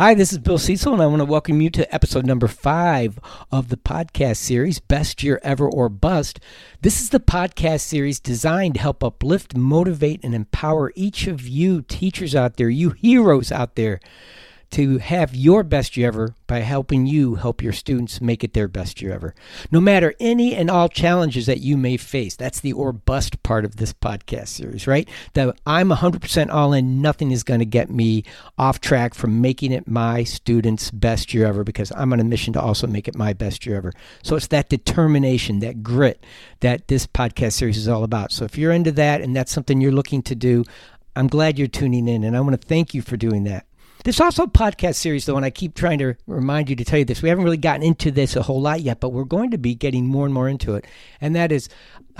Hi, this is Bill Cecil, and I want to welcome you to episode number five of the podcast series, Best Year Ever or Bust. This is the podcast series designed to help uplift, motivate, and empower each of you teachers out there, you heroes out there to have your best year ever by helping you help your students make it their best year ever. No matter any and all challenges that you may face. That's the or bust part of this podcast series, right? That I'm 100% all in. Nothing is going to get me off track from making it my students' best year ever because I'm on a mission to also make it my best year ever. So it's that determination, that grit that this podcast series is all about. So if you're into that and that's something you're looking to do, I'm glad you're tuning in and I want to thank you for doing that. There's also a podcast series, though, and I keep trying to remind you to tell you this. We haven't really gotten into this a whole lot yet, but we're going to be getting more and more into it. And that is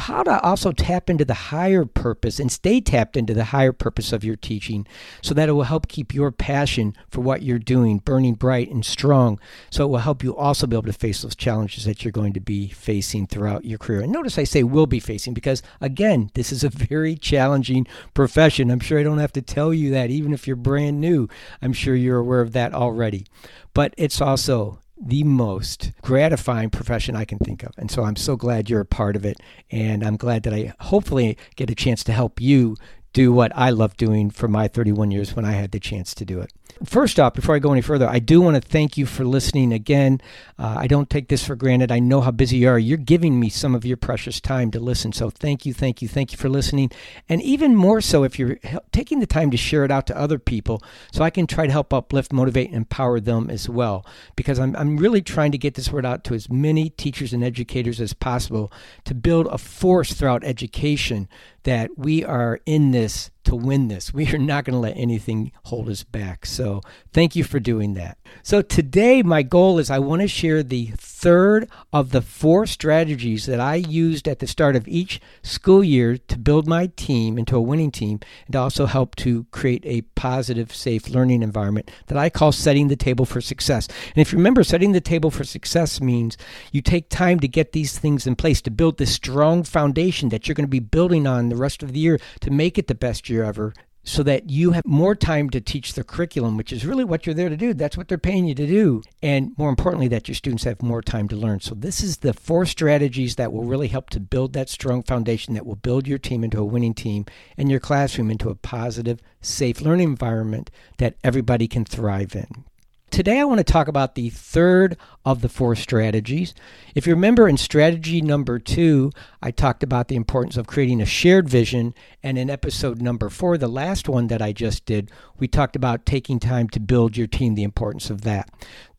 how to also tap into the higher purpose and stay tapped into the higher purpose of your teaching so that it will help keep your passion for what you're doing burning bright and strong. So it will help you also be able to face those challenges that you're going to be facing throughout your career. And notice I say will be facing because, again, this is a very challenging profession. I'm sure I don't have to tell you that, even if you're brand new. I'm sure you're aware of that already. But it's also the most gratifying profession I can think of. And so I'm so glad you're a part of it. And I'm glad that I hopefully get a chance to help you do what I love doing for my 31 years when I had the chance to do it. First off, before I go any further, I do want to thank you for listening again. Uh, I don't take this for granted. I know how busy you are. You're giving me some of your precious time to listen. So thank you, thank you, thank you for listening. And even more so if you're taking the time to share it out to other people so I can try to help uplift, motivate, and empower them as well. Because I'm, I'm really trying to get this word out to as many teachers and educators as possible to build a force throughout education that we are in this to win this. We are not going to let anything hold us back. So, thank you for doing that. So, today, my goal is I want to share the third of the four strategies that I used at the start of each school year to build my team into a winning team and also help to create a positive, safe learning environment that I call setting the table for success. And if you remember, setting the table for success means you take time to get these things in place to build this strong foundation that you're going to be building on the rest of the year to make it the best year ever so that you have more time to teach the curriculum, which is really what you're there to do. That's what they're paying you to do. And more importantly, that your students have more time to learn. So, this is the four strategies that will really help to build that strong foundation that will build your team into a winning team and your classroom into a positive, safe learning environment that everybody can thrive in. Today, I want to talk about the third of the four strategies. If you remember in strategy number two, I talked about the importance of creating a shared vision. And in episode number four, the last one that I just did, we talked about taking time to build your team, the importance of that.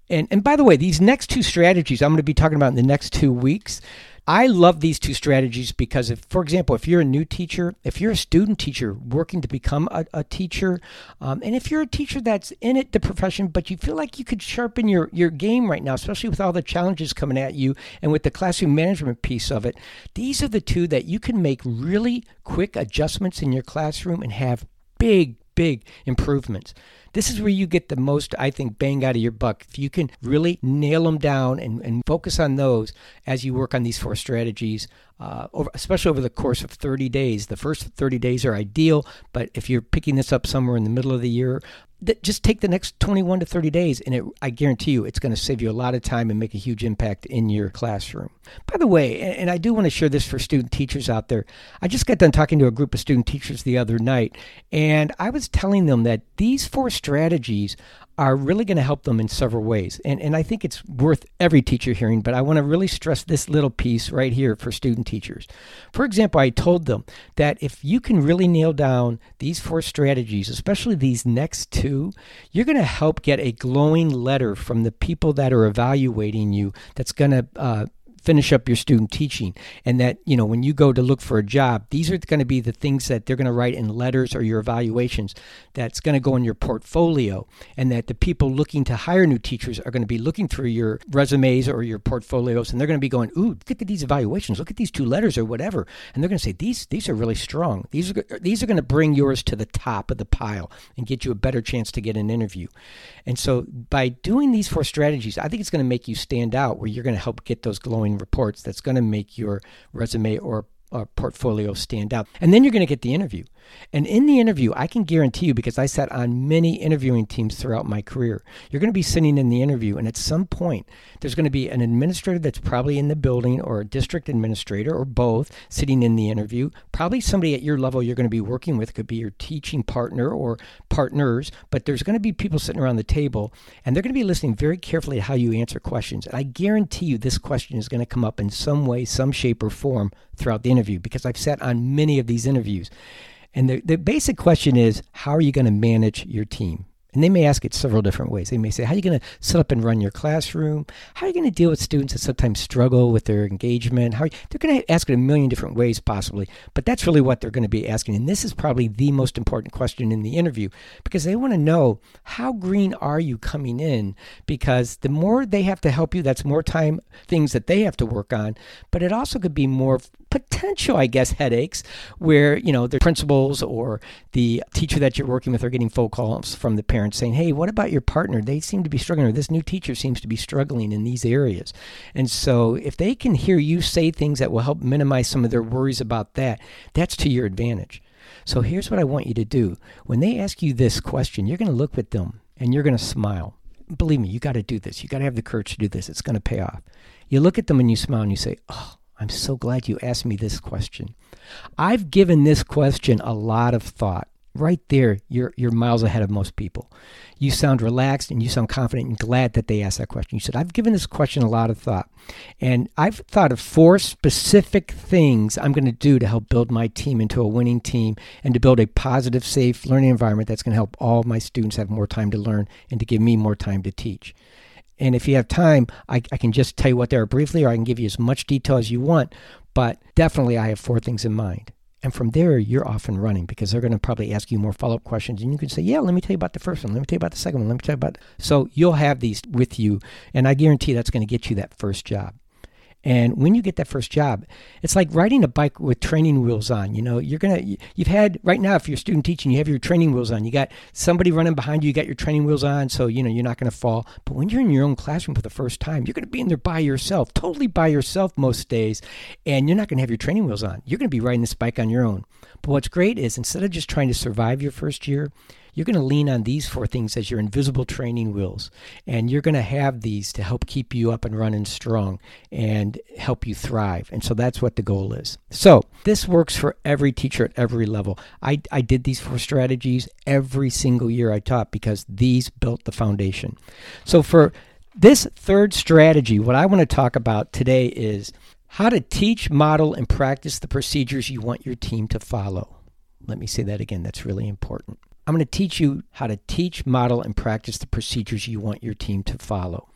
And, and by the way, these next two strategies I'm going to be talking about in the next two weeks. I love these two strategies because, if, for example, if you're a new teacher, if you're a student teacher working to become a, a teacher, um, and if you're a teacher that's in it, the profession, but you feel like you could sharpen your, your game right now, especially with all the challenges coming at you and with the classroom management piece of it, these are the two that you can make really quick adjustments in your classroom and have big, big improvements. This is where you get the most, I think, bang out of your buck. If you can really nail them down and, and focus on those as you work on these four strategies, uh, over, especially over the course of 30 days. The first 30 days are ideal, but if you're picking this up somewhere in the middle of the year, th- just take the next 21 to 30 days, and it, I guarantee you it's going to save you a lot of time and make a huge impact in your classroom. By the way, and, and I do want to share this for student teachers out there, I just got done talking to a group of student teachers the other night, and I was telling them that these four strategies are really going to help them in several ways. And, and I think it's worth every teacher hearing, but I want to really stress this little piece right here for student teachers. For example, I told them that if you can really nail down these four strategies, especially these next two, you're going to help get a glowing letter from the people that are evaluating you that's going to uh, finish up your student teaching. And that you know when you go to look for a job these are going to be the things that they're going to write in letters or your evaluations that's going to go in your portfolio. And that the people looking to hire new teachers are going to be looking through your resumes or your portfolios and they're going to be going ooh look at these evaluations. Look at these two letters or whatever. And they're going to say these these are really strong. These are these are going to bring yours to the top of the pile and get you a better chance to get an interview. And so by doing these four strategies i think it's going to make you stand out where you're going to help get those glowing reports that's going to make your resume or uh, portfolio stand out. And then you're going to get the interview. And in the interview, I can guarantee you, because I sat on many interviewing teams throughout my career, you're going to be sitting in the interview, and at some point, there's going to be an administrator that's probably in the building, or a district administrator, or both, sitting in the interview. Probably somebody at your level you're going to be working with, could be your teaching partner or partners, but there's going to be people sitting around the table, and they're going to be listening very carefully to how you answer questions. And I guarantee you, this question is going to come up in some way, some shape, or form throughout the interview, because I've sat on many of these interviews. And the, the basic question is how are you going to manage your team? And they may ask it several different ways. They may say, How are you going to set up and run your classroom? How are you going to deal with students that sometimes struggle with their engagement? How they're going to ask it a million different ways, possibly. But that's really what they're going to be asking. And this is probably the most important question in the interview because they want to know how green are you coming in? Because the more they have to help you, that's more time, things that they have to work on. But it also could be more potential, I guess, headaches where, you know, the principals or the teacher that you're working with are getting phone calls from the parents saying, hey, what about your partner? They seem to be struggling, or this new teacher seems to be struggling in these areas. And so if they can hear you say things that will help minimize some of their worries about that, that's to your advantage. So here's what I want you to do. When they ask you this question, you're going to look at them and you're going to smile. Believe me, you got to do this. You got to have the courage to do this. It's going to pay off. You look at them and you smile and you say, Oh, I'm so glad you asked me this question. I've given this question a lot of thought. Right there you're you're miles ahead of most people. You sound relaxed and you sound confident and glad that they asked that question. You said i've given this question a lot of thought. And i've thought of four specific things i'm going to do to help build my team into a winning team and to build a positive safe learning environment that's going to help all my students have more time to learn and to give me more time to teach and if you have time I, I can just tell you what they are briefly or i can give you as much detail as you want but definitely i have four things in mind and from there, you're off and running because they're going to probably ask you more follow up questions. And you can say, Yeah, let me tell you about the first one. Let me tell you about the second one. Let me tell you about. So you'll have these with you. And I guarantee that's going to get you that first job. And when you get that first job, it's like riding a bike with training wheels on. You know, you're gonna you've had right now if you're student teaching, you have your training wheels on. You got somebody running behind you, you got your training wheels on, so you know you're not gonna fall. But when you're in your own classroom for the first time, you're gonna be in there by yourself, totally by yourself most days, and you're not gonna have your training wheels on. You're gonna be riding this bike on your own. But what's great is instead of just trying to survive your first year, you're going to lean on these four things as your invisible training wheels. And you're going to have these to help keep you up and running strong and help you thrive. And so that's what the goal is. So this works for every teacher at every level. I, I did these four strategies every single year I taught because these built the foundation. So for this third strategy, what I want to talk about today is how to teach, model, and practice the procedures you want your team to follow. Let me say that again, that's really important. I'm going to teach you how to teach, model, and practice the procedures you want your team to follow.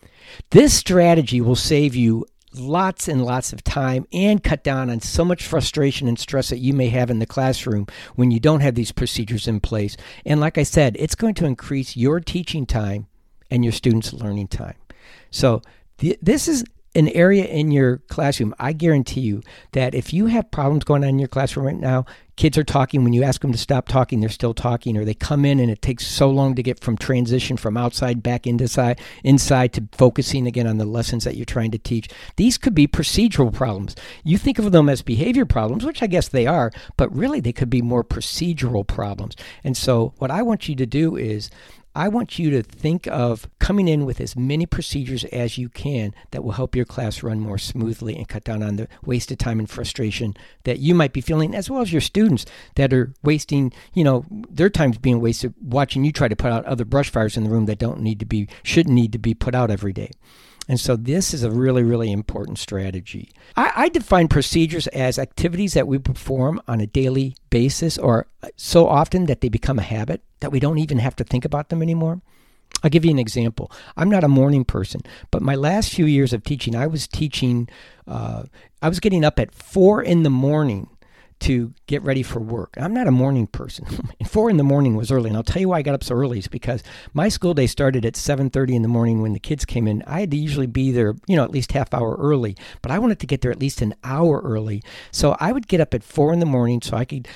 This strategy will save you lots and lots of time and cut down on so much frustration and stress that you may have in the classroom when you don't have these procedures in place. And like I said, it's going to increase your teaching time and your students' learning time. So, th- this is an area in your classroom, I guarantee you that if you have problems going on in your classroom right now, kids are talking, when you ask them to stop talking, they're still talking, or they come in and it takes so long to get from transition from outside back inside, inside to focusing again on the lessons that you're trying to teach. These could be procedural problems. You think of them as behavior problems, which I guess they are, but really they could be more procedural problems. And so, what I want you to do is I want you to think of coming in with as many procedures as you can that will help your class run more smoothly and cut down on the wasted time and frustration that you might be feeling, as well as your students that are wasting, you know, their time's being wasted watching you try to put out other brush fires in the room that don't need to be, shouldn't need to be put out every day. And so this is a really, really important strategy. I, I, define procedures as activities that we perform on a daily basis or so often that they become a habit that we don't even have to think about them anymore. I'll give you an example. I'm not a morning person, but my last few years of teaching, I was teaching, uh, I was getting up at four in the morning to get ready for work. I'm not a morning person. Four in the morning was early, and I'll tell you why I got up so early is because my school day started at 7:30 in the morning when the kids came in. I had to usually be there, you know, at least half hour early, but I wanted to get there at least an hour early. So I would get up at four in the morning so I could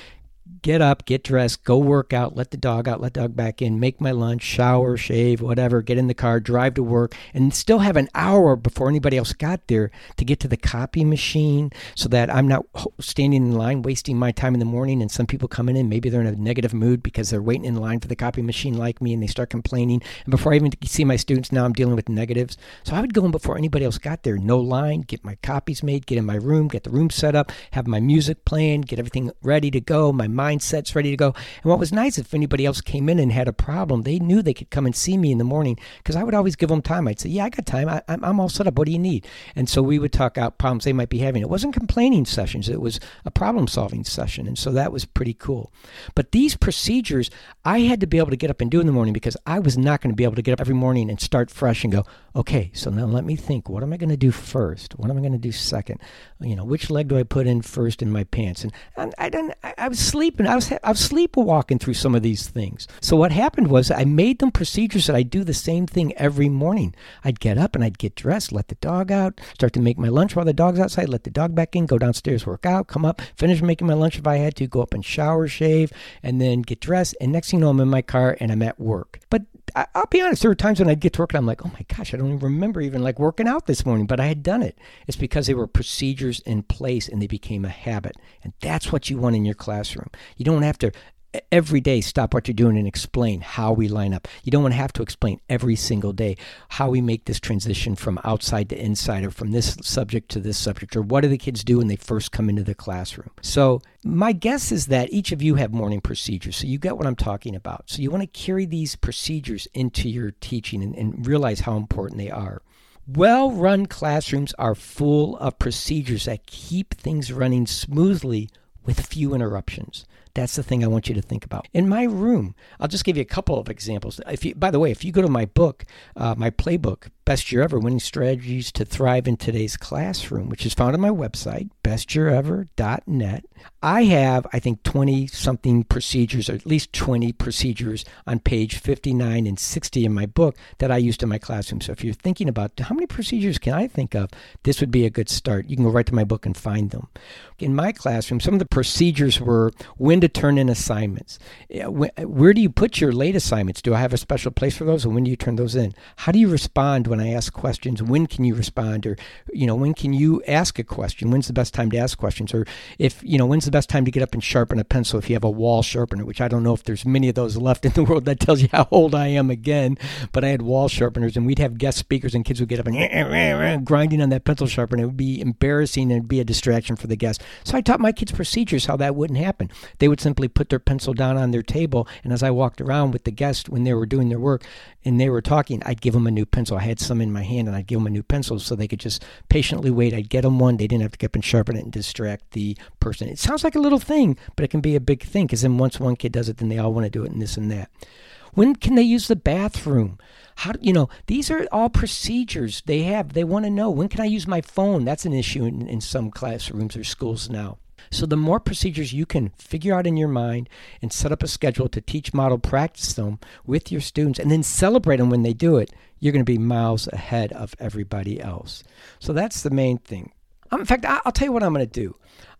get up, get dressed, go work out, let the dog out, let the dog back in, make my lunch, shower, mm-hmm. shave, whatever, get in the car, drive to work, and still have an hour before anybody else got there to get to the copy machine so that I'm not standing in line wasting my time in the morning and some people coming in, maybe they're in a negative mood because they're waiting in line for the copy machine like me and they start complaining. And before I even see my students, now I'm dealing with negatives. So I would go in before anybody else got there, no line, get my copies made, get in my room, get the room set up, have my music playing, get everything ready to go, my mindset's ready to go. And what was nice, if anybody else came in and had a problem, they knew they could come and see me in the morning because I would always give them time. I'd say, Yeah, I got time. I, am all set up. What do you need? And so we would talk out problems they might be having. It wasn't complaining sessions, it was a problem solving session. And so that was pretty cool. But these procedures, I had to be able to get up and do in the morning because I was not going to be able to get up every morning and start fresh and go, Okay, so now let me think. What am I going to do first? What am I going to do second? You know, which leg do I put in first in my pants? And, and I didn't. I, I was sleeping. I was I was sleepwalking through some of these things. So what happened was I made them procedures that I do the same thing every morning. I'd get up and I'd get dressed, let the dog out, start to make my lunch while the dog's outside, let the dog back in, go downstairs, work out, come up, finish making my lunch if I had to, go up and shower, shave, and then get dressed. And next thing you know, I'm in my car and I'm at work. But I'll be honest, there were times when I'd get to work and I'm like, oh my gosh, I don't even remember even like working out this morning, but I had done it. It's because there were procedures in place and they became a habit. And that's what you want in your classroom. You don't have to every day stop what you're doing and explain how we line up. You don't want to have to explain every single day how we make this transition from outside to inside or from this subject to this subject or what do the kids do when they first come into the classroom. So, my guess is that each of you have morning procedures. So, you get what I'm talking about. So, you want to carry these procedures into your teaching and, and realize how important they are. Well run classrooms are full of procedures that keep things running smoothly with few interruptions. That's the thing I want you to think about. In my room, I'll just give you a couple of examples. If you, by the way, if you go to my book, uh, my playbook, Best Year Ever Winning Strategies to Thrive in Today's Classroom, which is found on my website, bestyearever.net. I have, I think, 20 something procedures, or at least 20 procedures on page 59 and 60 in my book that I used in my classroom. So if you're thinking about how many procedures can I think of, this would be a good start. You can go right to my book and find them. In my classroom, some of the procedures were to turn in assignments. Where do you put your late assignments? Do I have a special place for those? And when do you turn those in? How do you respond when I ask questions, when can you respond? Or, you know, when can you ask a question? When's the best time to ask questions? Or if, you know, when's the best time to get up and sharpen a pencil if you have a wall sharpener, which I don't know if there's many of those left in the world. That tells you how old I am again. But I had wall sharpeners and we'd have guest speakers and kids would get up and grinding on that pencil sharpener. It would be embarrassing and be a distraction for the guests. So I taught my kids procedures how that wouldn't happen. They would simply put their pencil down on their table. And as I walked around with the guests when they were doing their work and they were talking, I'd give them a new pencil. I had some in my hand and I'd give them a new pencil so they could just patiently wait. I'd get them one. They didn't have to get up and sharpen it and distract the person. It sounds like a little thing, but it can be a big thing because then once one kid does it, then they all want to do it and this and that. When can they use the bathroom? How you know these are all procedures they have. They want to know when can I use my phone. That's an issue in, in some classrooms or schools now. So, the more procedures you can figure out in your mind and set up a schedule to teach, model, practice them with your students, and then celebrate them when they do it, you're going to be miles ahead of everybody else. So, that's the main thing. Um, in fact, I'll tell you what I'm going to do.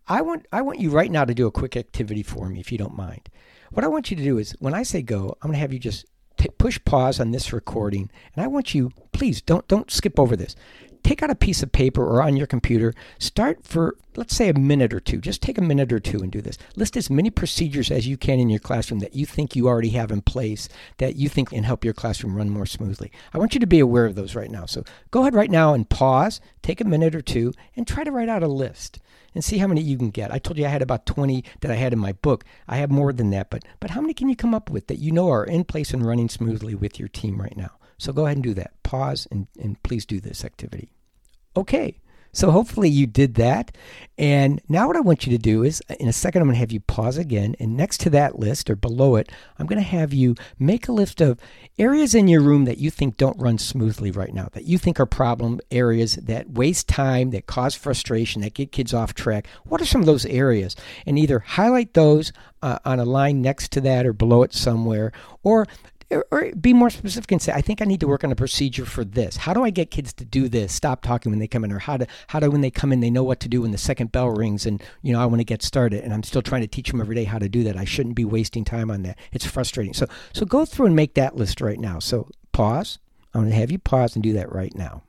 I want, I want you right now to do a quick activity for me, if you don't mind. What I want you to do is when I say go, I'm going to have you just t- push pause on this recording, and I want you, please don't don't skip over this take out a piece of paper or on your computer, start for, let's say, a minute or two. Just take a minute or two and do this. List as many procedures as you can in your classroom that you think you already have in place that you think can help your classroom run more smoothly. I want you to be aware of those right now. So go ahead right now and pause, take a minute or two, and try to write out a list and see how many you can get. I told you I had about 20 that I had in my book. I have more than that, but but how many can you come up with that you know are in place and running smoothly with your team right now? So go ahead and do that. Pause and, and please do this activity. Okay. So hopefully you did that. And now what I want you to do is in a second I'm going to have you pause again and next to that list or below it, I'm going to have you make a list of areas in your room that you think don't run smoothly right now, that you think are problem areas that waste time, that cause frustration, that get kids off track. What are some of those areas? And either highlight those uh, on a line next to that or below it somewhere or or, be more specific and say, I think I need to work on a procedure for this. How do I get kids to do this? Stop talking when they come in, or how to how do when they come in they know what to do when the second bell rings, and you know I want to get started, and I'm still trying to teach them every day how to do that. I shouldn't be wasting time on that. It's frustrating. So so go through and make that list right now. So pause. I'm going to have you pause and do that right now.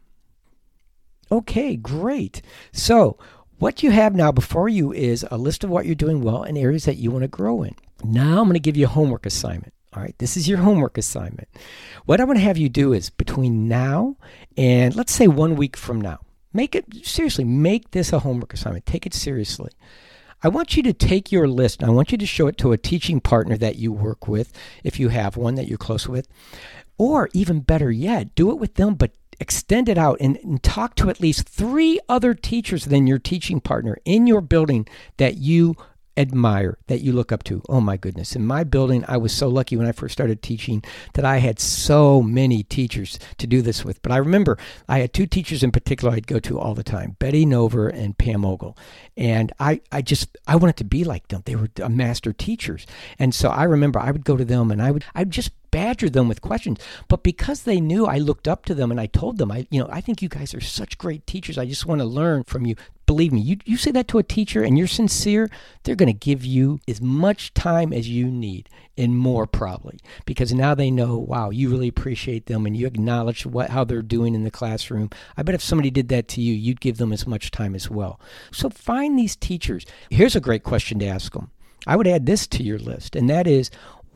Okay, great. So what you have now before you is a list of what you're doing well and areas that you want to grow in. Now I'm going to give you a homework assignment. All right, this is your homework assignment. What I want to have you do is between now and let's say one week from now, make it seriously, make this a homework assignment. Take it seriously. I want you to take your list I want you to show it to a teaching partner that you work with, if you have one that you're close with. Or even better yet, do it with them, but extend it out and, and, talk to at least three other teachers than your teaching partner in your building that you admire, that you look up to. Oh my goodness. In my building, I was so lucky when I first started teaching that I had so many teachers to do this with. But I remember I had two teachers in particular I'd go to all the time Betty Nover and Pam Ogle. And I, I just, I wanted to be like them. They were master teachers. And so I remember I would go to them and I would, I would just badger them with questions. But because they knew I looked up to them and I told them, I, you know, I think you guys are such great teachers. I just want to learn from you. Believe me, you, you say that to a teacher and you're sincere, they're going to give you as much time as you need and more probably because now they know, wow, you really appreciate them and you acknowledge what how they're doing in the classroom. I bet if somebody did that to you, you'd give them as much time as well. So find these teachers. Here's a great question to ask them. I would add this to your list, and that is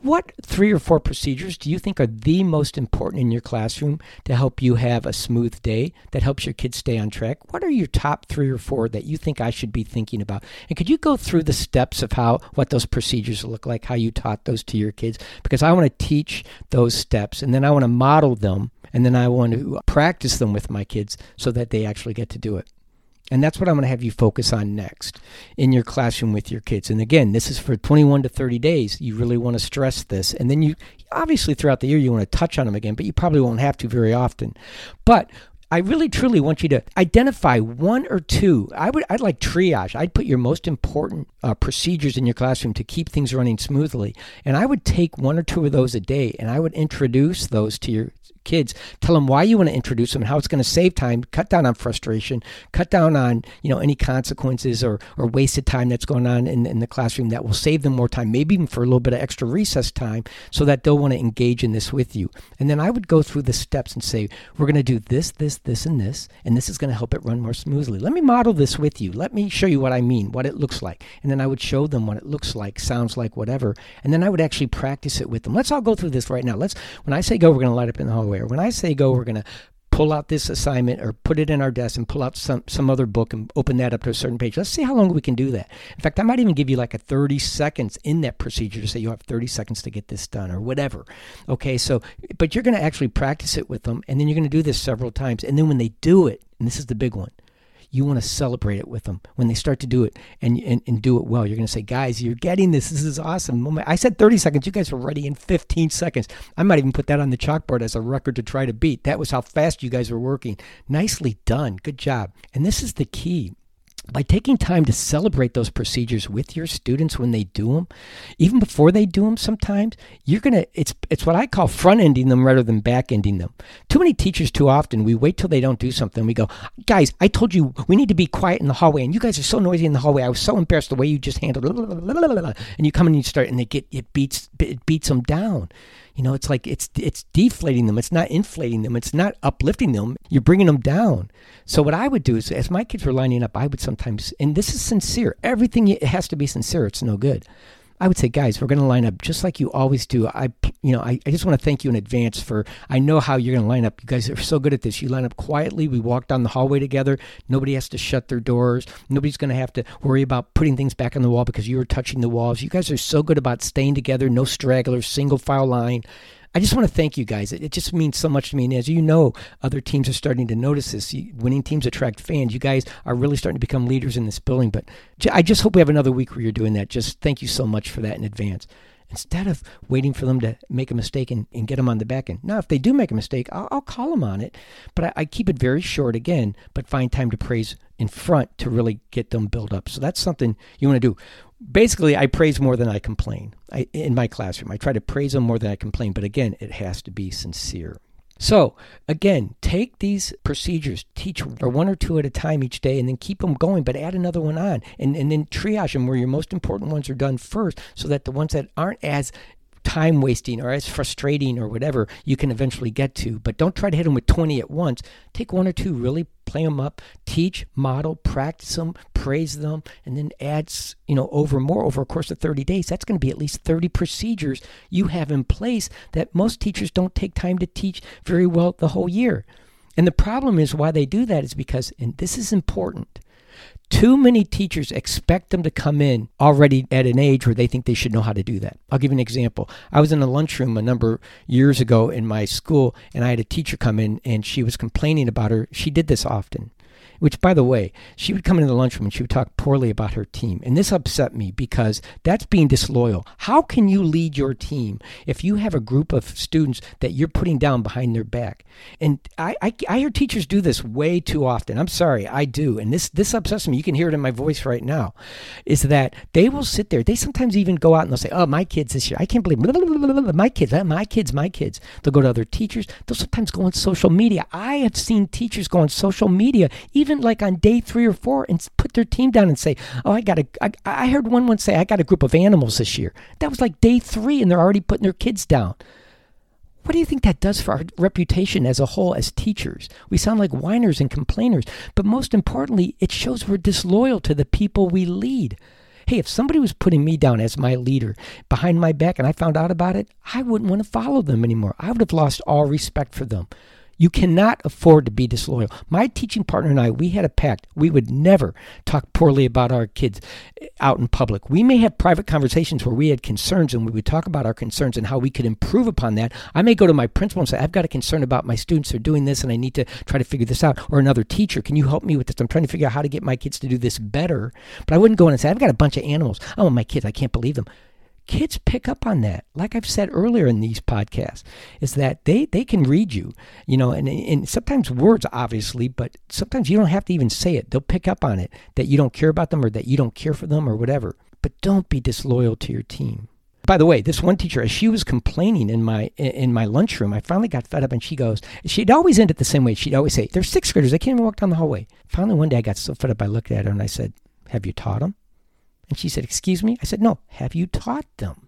what three or four procedures do you think are the most important in your classroom to help you have a smooth day that helps your kids stay on track? What are your top three or four that you think I should be thinking about? And could you go through the steps of how what those procedures look like, how you taught those to your kids? Because I want to teach those steps and then I want to model them and then I want to practice them with my kids so that they actually get to do it. And that's what I'm going to have you focus on next in your classroom with your kids. And again, this is for 21 to 30 days. You really want to stress this. And then you, obviously, throughout the year, you want to touch on them again, but you probably won't have to very often. But I really truly want you to identify one or two. I would I'd like triage. I'd put your most important uh, procedures in your classroom to keep things running smoothly, and I would take one or two of those a day, and I would introduce those to your kids. Tell them why you want to introduce them and how it's going to save time, cut down on frustration, cut down on you know any consequences or, or wasted time that's going on in, in the classroom that will save them more time, maybe even for a little bit of extra recess time, so that they'll want to engage in this with you. And then I would go through the steps and say, we're going to do this, this, this, and this, and this is going to help it run more smoothly. Let me model this with you. Let me show you what I mean, what it looks like. And then I would show them what it looks like, sounds like, whatever. And then I would actually practice it with them. Let's all go through this right now. Let's when I say go, we're going to light up in the hallway when I say go, we're going to pull out this assignment or put it in our desk and pull out some, some other book and open that up to a certain page. Let's see how long we can do that. In fact, I might even give you like a 30 seconds in that procedure to say you have 30 seconds to get this done or whatever. Okay, so, but you're going to actually practice it with them and then you're going to do this several times. And then when they do it, and this is the big one, you want to celebrate it with them when they start to do it and, and, and do it well. You're going to say, guys, you're getting this. This is awesome. I said 30 seconds. You guys are ready in 15 seconds. I might even put that on the chalkboard as a record to try to beat. That was how fast you guys were working. Nicely done. Good job. And this is the key by taking time to celebrate those procedures with your students when they do them even before they do them sometimes you're going to it's it's what i call front ending them rather than back ending them. Too many teachers too often we wait till they don't do something we go guys i told you we need to be quiet in the hallway and you guys are so noisy in the hallway i was so embarrassed the way you just handled it and you come and you start and they get it beats it beats them down you know, it's like it's it's deflating them. It's not inflating them. It's not uplifting them. You're bringing them down. So what I would do is, as my kids were lining up, I would sometimes, and this is sincere. Everything it has to be sincere. It's no good. I would say, guys, we're going to line up just like you always do. I, you know, I, I just want to thank you in advance for. I know how you're going to line up. You guys are so good at this. You line up quietly. We walk down the hallway together. Nobody has to shut their doors. Nobody's going to have to worry about putting things back on the wall because you were touching the walls. You guys are so good about staying together. No stragglers. Single file line. I just want to thank you guys. It, it, just means so much to me. And as you know, other teams are starting to notice this. Winning teams attract fans. You guys are really starting to become leaders in this building. But I just hope we have another week where you're doing that. Just thank you so much for that in advance. Instead of waiting for them to make a mistake and, and get them on the back end. Now, if they do make a mistake, I'll, I'll call them on it. But I, I keep it very short again, but find time to praise in front to really get them built up. So that's something you want to do. Basically, I praise more than I complain I, in my classroom. I try to praise them more than I complain, but again, it has to be sincere. So, again, take these procedures, teach or one or two at a time each day, and then keep them going, but add another one on. And, and then triage them where your most important ones are done first so that the ones that aren't as time wasting or as frustrating or whatever you can eventually get to. But don't try to hit them with 20 at once. Take one or two, really play them up, teach, model, practice them, praise them, and then add, you know, over more over a course of 30 days. That's going to be at least 30 procedures you have in place that most teachers don't take time to teach very well the whole year. And the problem is why they do that is because, and this is important, too many teachers expect them to come in already at an age where they think they should know how to do that. I'll give you an example. I was in a lunchroom a number years ago in my school, and I had a teacher come in, and she was complaining about her. She did this often. Which, by the way, she would come into the lunchroom and she would talk poorly about her team. And this upset me because that's being disloyal. How can you lead your team if you have a group of students that you're putting down behind their back? And I, I, I hear teachers do this way too often. I'm sorry, I do. And this, this upsets me. You can hear it in my voice right now. Is that they will sit there. They sometimes even go out and they'll say, Oh, my kids this year. I can't believe my kids, my kids, my kids. They'll go to other teachers. They'll sometimes go on social media. I have seen teachers go on social media, even even like on day three or four and put their team down and say, "Oh, I got a." I, I heard one once say, "I got a group of animals this year." That was like day three, and they're already putting their kids down. What do you think that does for our reputation as a whole as teachers? We sound like whiners and complainers, but most importantly, it shows we're disloyal to the people we lead. Hey, if somebody was putting me down as my leader behind my back and I found out about it, I wouldn't want to follow them anymore. I would have lost all respect for them. You cannot afford to be disloyal. My teaching partner and I, we had a pact. We would never talk poorly about our kids eh, out in public. We may have private conversations where we had concerns and we would talk about our concerns and how we could improve upon that. I may go to my principal and say, I've got a concern about my students. They're doing this and I need to try to figure this out. Or another teacher, can you help me with this? I'm trying to figure out how to get my kids to do this better. But I wouldn't go in and say, I've got a bunch of animals. Oh, my kids, I can't believe them kids pick up on that like i've said earlier in these podcasts is that they they can read you you know and, and sometimes words obviously but sometimes you don't have to even say it they'll pick up on it that you don't care about them or that you don't care for them or whatever but don't be disloyal to your team by the way, this one teacher, as she was complaining in my in my lunchroom, I finally got fed up, and she goes, she'd always end it the same way. She'd always say, "They're sixth graders; they can't even walk down the hallway." Finally, one day, I got so fed up, I looked at her and I said, "Have you taught them?" And she said, Excuse me? I said, No, have you taught them?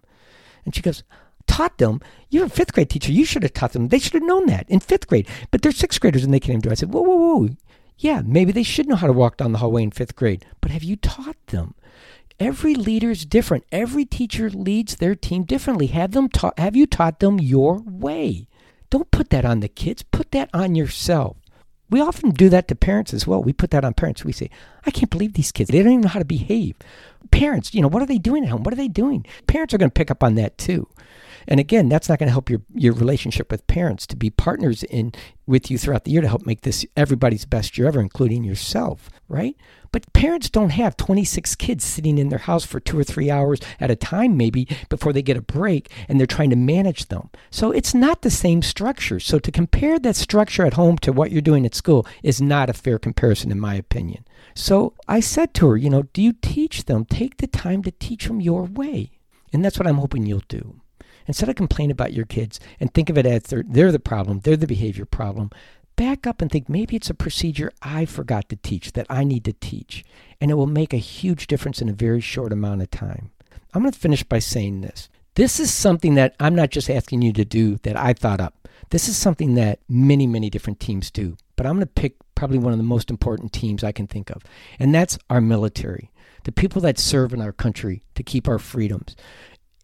And she goes, Taught them? You're a fifth grade teacher. You should have taught them. They should have known that in fifth grade. But they're sixth graders and they can't even do it. I said, Whoa, whoa, whoa. Yeah, maybe they should know how to walk down the hallway in fifth grade, but have you taught them? Every leader is different. Every teacher leads their team differently. Have them ta- have you taught them your way? Don't put that on the kids. Put that on yourself. We often do that to parents as well. We put that on parents. We say, I can't believe these kids. They don't even know how to behave. Parents, you know, what are they doing at home? What are they doing? Parents are going to pick up on that too. And again, that's not going to help your, your relationship with parents to be partners in with you throughout the year to help make this everybody's best year ever, including yourself, right? But parents don't have 26 kids sitting in their house for two or three hours at a time, maybe before they get a break, and they're trying to manage them. So it's not the same structure. So to compare that structure at home to what you're doing at school is not a fair comparison, in my opinion. So I said to her, you know, do you teach them? Take the time to teach them your way. And that's what I'm hoping you'll do. Instead of complain about your kids and think of it as they're, they're the problem, they're the behavior problem, back up and think maybe it's a procedure I forgot to teach that I need to teach. And it will make a huge difference in a very short amount of time. I'm going to finish by saying this. This is something that I'm not just asking you to do that I thought up. This is something that many, many different teams do. But I'm going to pick probably one of the most important teams I can think of, and that's our military, the people that serve in our country to keep our freedoms.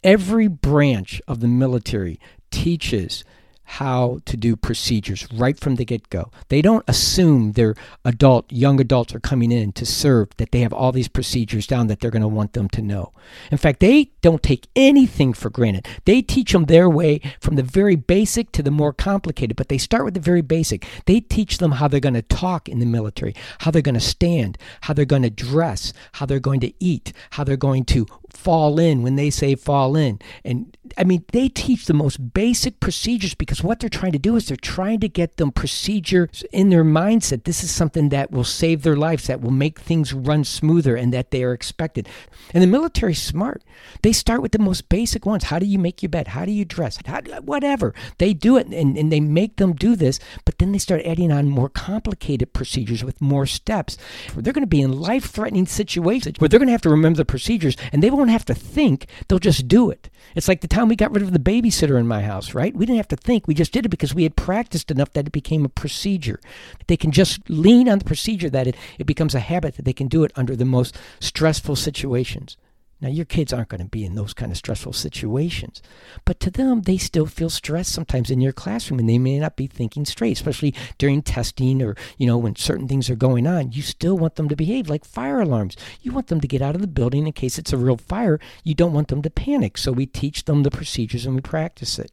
Every branch of the military teaches how to do procedures right from the get go. They don't assume their adult, young adults are coming in to serve that they have all these procedures down that they're going to want them to know. In fact, they don't take anything for granted. They teach them their way from the very basic to the more complicated, but they start with the very basic. They teach them how they're going to talk in the military, how they're going to stand, how they're going to dress, how they're going to eat, how they're going to fall in when they say fall in. And I mean, they teach the most basic procedures because what they're trying to do is they're trying to get them procedures in their mindset. This is something that will save their lives, that will make things run smoother, and that they are expected. And the military's smart. They start with the most basic ones. How do you make your bed? How do you dress? How, whatever. They do it and, and they make them do this, but then they start adding on more complicated procedures with more steps. They're going to be in life threatening situations where they're going to have to remember the procedures and they won't have to think, they'll just do it. It's like the time we got rid of the babysitter in my house, right? We didn't have to think. We just did it because we had practiced enough that it became a procedure. They can just lean on the procedure that it, it becomes a habit that they can do it under the most stressful situations. Now, your kids aren't going to be in those kind of stressful situations, but to them, they still feel stressed sometimes in your classroom and they may not be thinking straight, especially during testing or, you know, when certain things are going on. You still want them to behave like fire alarms. You want them to get out of the building in case it's a real fire. You don't want them to panic. So we teach them the procedures and we practice it.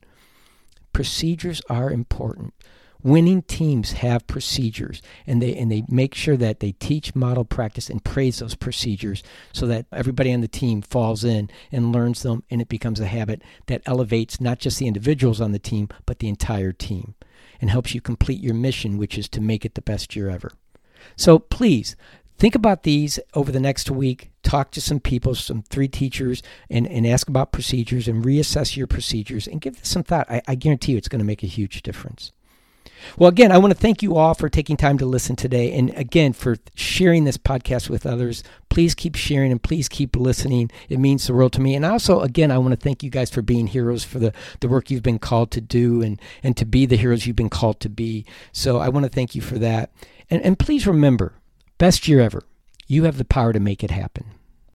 Procedures are important winning teams have procedures and they and they make sure that they teach model practice and praise those procedures so that everybody on the team falls in and learns them and it becomes a habit that elevates not just the individuals on the team but the entire team and helps you complete your mission which is to make it the best year ever. So please think about these over the next week. Talk to some people some three teachers and, and ask about procedures and reassess your procedures and give this some thought. I, I guarantee you it's going to make a huge difference well, again, I want to thank you all for taking time to listen today. And again, for sharing this podcast with others. Please keep sharing and please keep listening. It means the world to me. And also, again, I want to thank you guys for being heroes for the, the work you've been called to do and, and to be the heroes you've been called to be. So I want to thank you for that. And, and please remember best year ever. You have the power to make it happen.